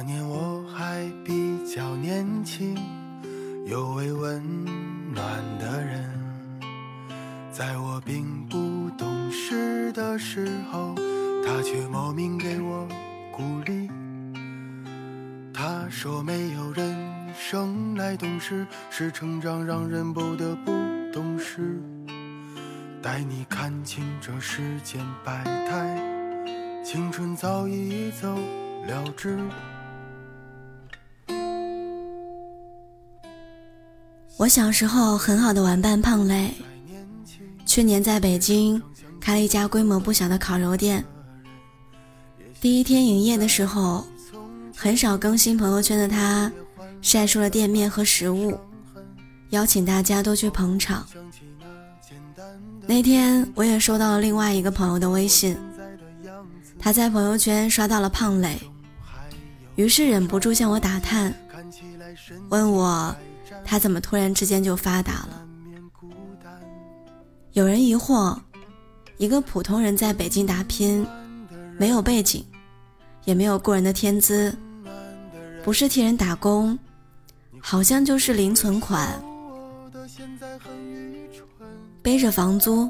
那年我还比较年轻，有位温暖的人，在我并不懂事的时候，他却莫名给我鼓励。他说没有人生来懂事，是成长让人不得不懂事。带你看清这世间百态，青春早已走了之。我小时候很好的玩伴胖磊，去年在北京开了一家规模不小的烤肉店。第一天营业的时候，很少更新朋友圈的他，晒出了店面和食物，邀请大家都去捧场。那天我也收到了另外一个朋友的微信，他在朋友圈刷到了胖磊，于是忍不住向我打探，问我。他怎么突然之间就发达了？有人疑惑，一个普通人在北京打拼，没有背景，也没有过人的天资，不是替人打工，好像就是零存款，背着房租，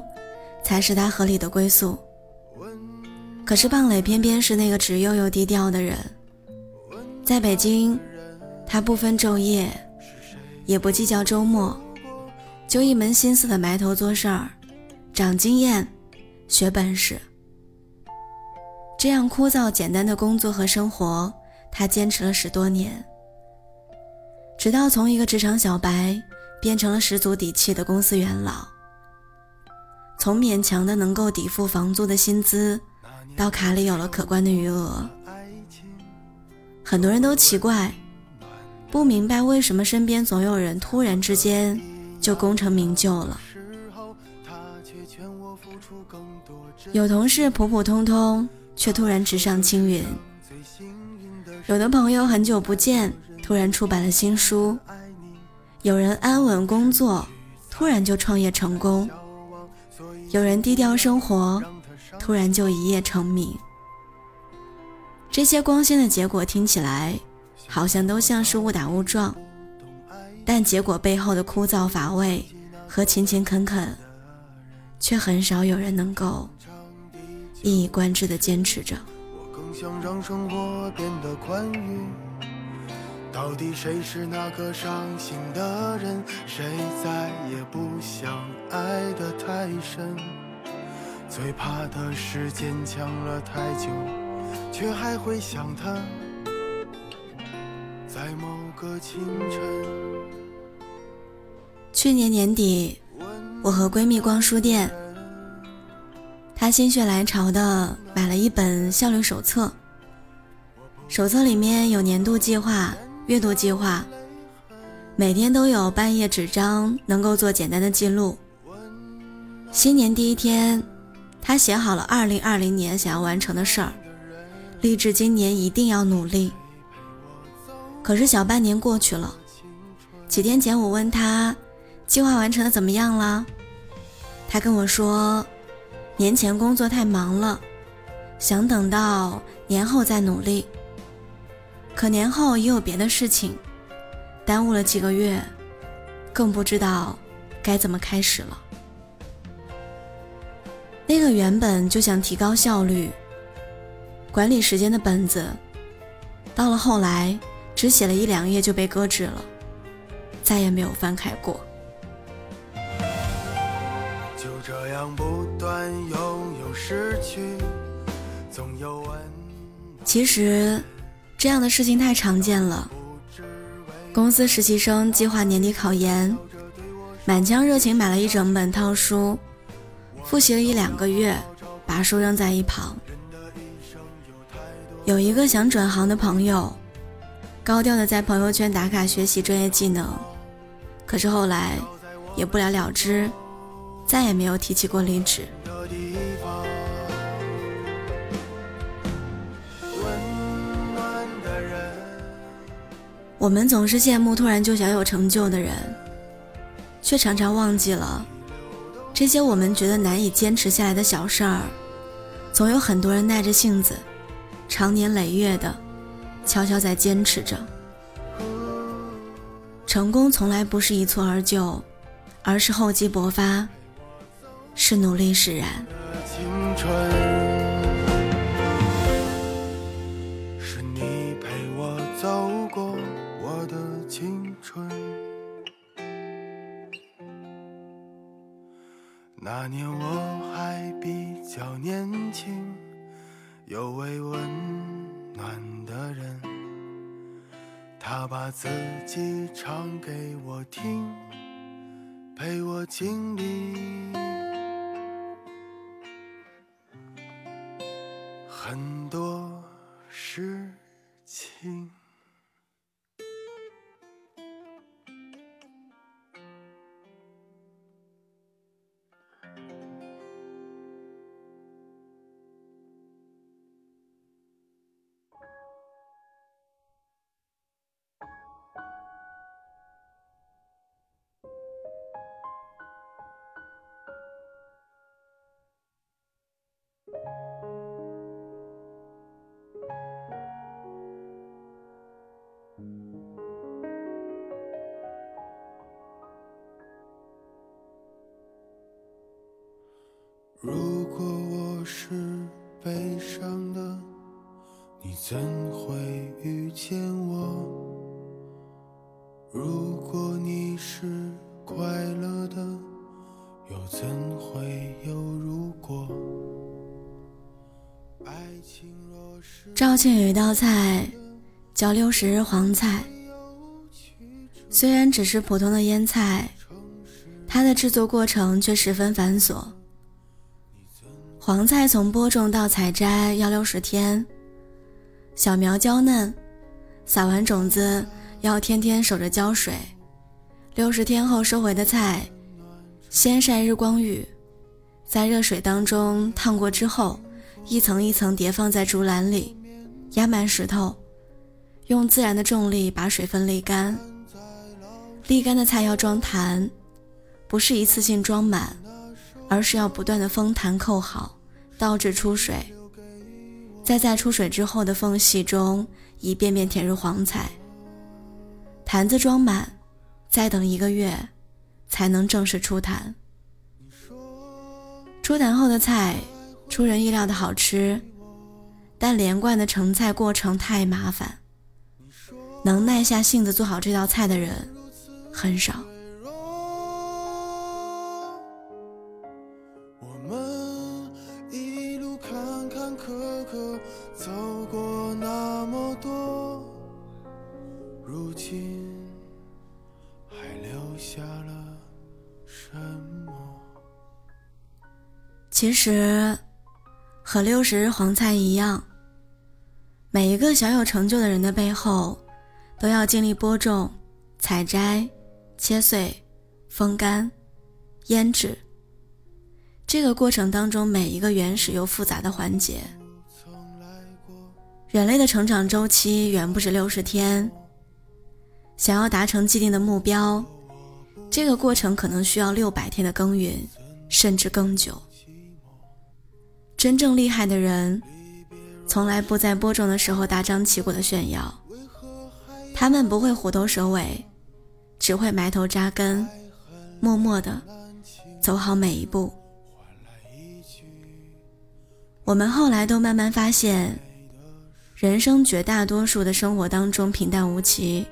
才是他合理的归宿。可是棒磊偏偏是那个直又又低调的人，在北京，他不分昼夜。也不计较周末，就一门心思的埋头做事儿，长经验，学本事。这样枯燥简单的工作和生活，他坚持了十多年，直到从一个职场小白变成了十足底气的公司元老。从勉强的能够抵付房租的薪资，到卡里有了可观的余额，很多人都奇怪。不明白为什么身边总有人突然之间就功成名就了。有同事普普通通，却突然直上青云；有的朋友很久不见，突然出版了新书；有人安稳工作，突然就创业成功；有人低调生活，突然就一夜成名。这些光鲜的结果听起来。好像都像是误打误撞，但结果背后的枯燥乏味和勤勤恳恳，却很少有人能够一以贯之的坚持着。我更想让生活变得宽裕。到底谁是那个伤心的人？谁再也不想爱得太深？最怕的是坚强了太久，却还会想他。在某个清晨。去年年底，我和闺蜜逛书店，她心血来潮的买了一本效率手册。手册里面有年度计划、阅读计划，每天都有半页纸张能够做简单的记录。新年第一天，她写好了2020年想要完成的事儿，立志今年一定要努力。可是小半年过去了，几天前我问他，计划完成的怎么样了？他跟我说，年前工作太忙了，想等到年后再努力。可年后也有别的事情，耽误了几个月，更不知道该怎么开始了。那个原本就想提高效率、管理时间的本子，到了后来。只写了一两页就被搁置了，再也没有翻开过。就这样不断拥有失去，总有其实，这样的事情太常见了。公司实习生计划年底考研，满腔热情买了一整本套书，复习了一两个月，把书扔在一旁。有一个想转行的朋友。高调的在朋友圈打卡学习专业技能，可是后来也不了了之，再也没有提起过离职。我们总是羡慕突然就小有成就的人，却常常忘记了，这些我们觉得难以坚持下来的小事儿，总有很多人耐着性子，长年累月的。悄悄在坚持着。成功从来不是一蹴而就，而是厚积薄发，是努力使然。青春，是你陪我走过我的青春。那年我还比较年轻，有位我他把自己唱给我听，陪我经历很多事情。如果你是快乐的，又怎会有如果？肇庆有一道菜叫六十日黄菜，虽然只是普通的腌菜，它的制作过程却十分繁琐。黄菜从播种到采摘要六十天，小苗娇嫩，撒完种子要天天守着浇水。六十天后收回的菜，先晒日光浴，在热水当中烫过之后，一层一层叠放在竹篮里，压满石头，用自然的重力把水分沥干。沥干的菜要装坛，不是一次性装满，而是要不断的封坛扣好。倒置出水，再在出水之后的缝隙中一遍遍填入黄菜。坛子装满，再等一个月，才能正式出坛。出坛后的菜出人意料的好吃，但连贯的盛菜过程太麻烦，能耐下性子做好这道菜的人很少。其实，和六十日黄菜一样，每一个小有成就的人的背后，都要经历播种、采摘、切碎、风干、腌制。这个过程当中，每一个原始又复杂的环节，人类的成长周期远不止六十天。想要达成既定的目标，这个过程可能需要六百天的耕耘，甚至更久。真正厉害的人，从来不在播种的时候大张旗鼓的炫耀，他们不会虎头蛇尾，只会埋头扎根，默默的走好每一步。我们后来都慢慢发现，人生绝大多数的生活当中平淡无奇，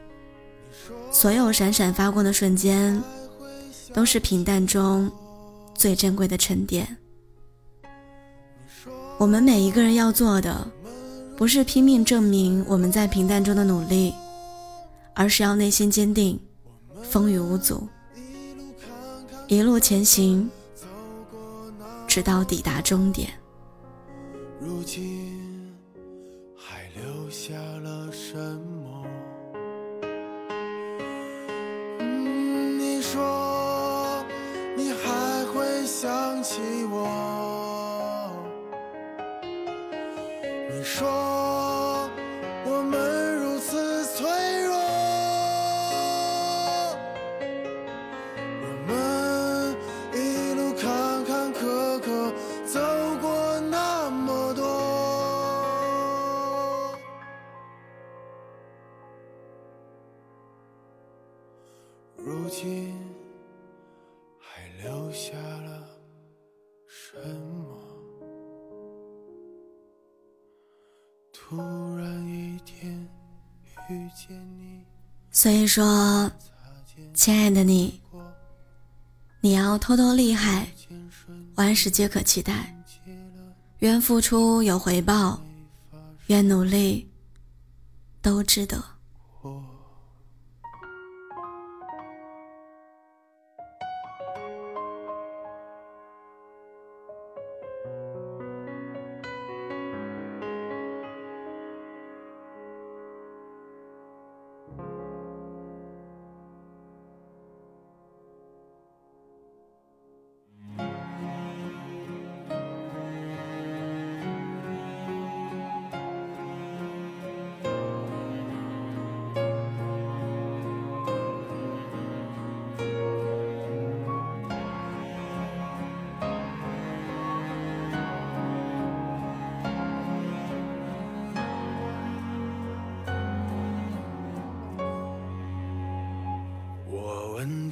所有闪闪发光的瞬间，都是平淡中最珍贵的沉淀。我们每一个人要做的，不是拼命证明我们在平淡中的努力，而是要内心坚定，风雨无阻，一路前行，直到抵达终点。如今还留下了什么？说你还会想起我你说我们如此脆弱我们一路坎坎坷坷走过那么多。如今所以说，亲爱的你，你要偷偷厉害，万事皆可期待。愿付出有回报，愿努力都值得。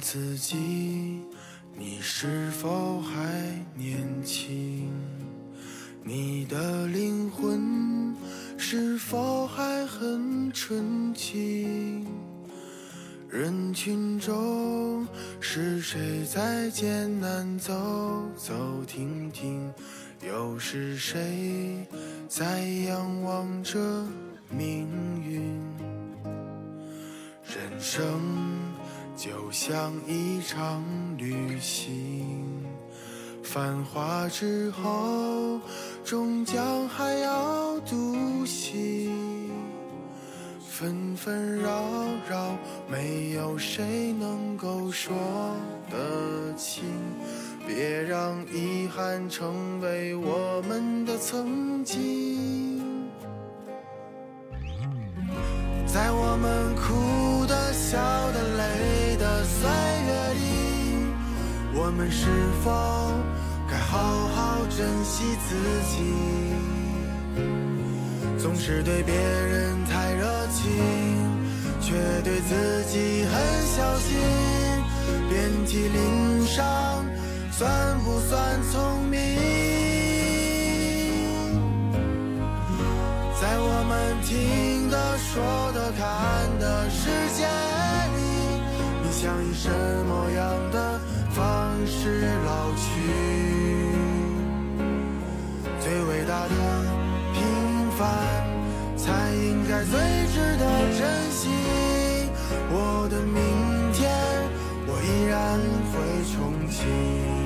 自己，你是否还年轻？你的灵魂是否还很纯净？人群中是谁在艰难走走停停？又是谁在仰望着命运？人生。就像一场旅行，繁华之后，终将还要独行。纷纷扰扰，没有谁能够说得清。别让遗憾成为我们的曾经，在我们哭的、笑的、泪。们是否该好好珍惜自己？总是对别人太热情，却对自己很小心。遍体鳞伤，算不算聪明？在我们听的、说的、看的世界里，你。想以什么样是老去？最伟大的平凡，才应该最值得珍惜。我的明天，我依然会憧憬。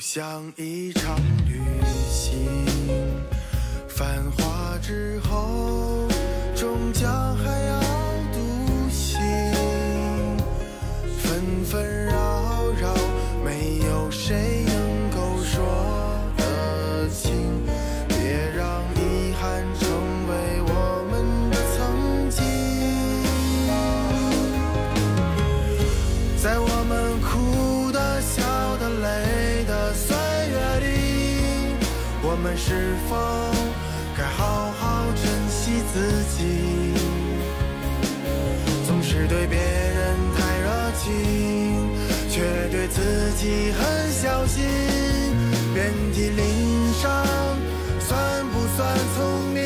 像一场旅行，繁华之后，终将们是否该好好珍惜自己？总是对别人太热情，却对自己很小心。遍体鳞伤，算不算聪明？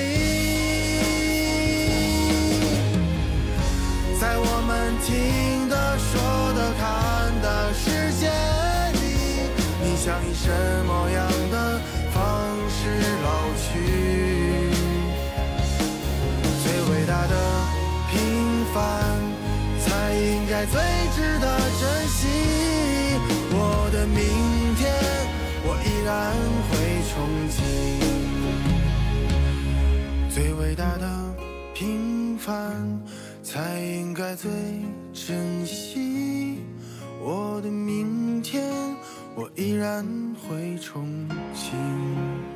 在我们听的、说的、看的世界里，你想以什么最值得珍惜。我的明天，我依然会憧憬。最伟大的平凡，才应该最珍惜。我的明天，我依然会憧憬。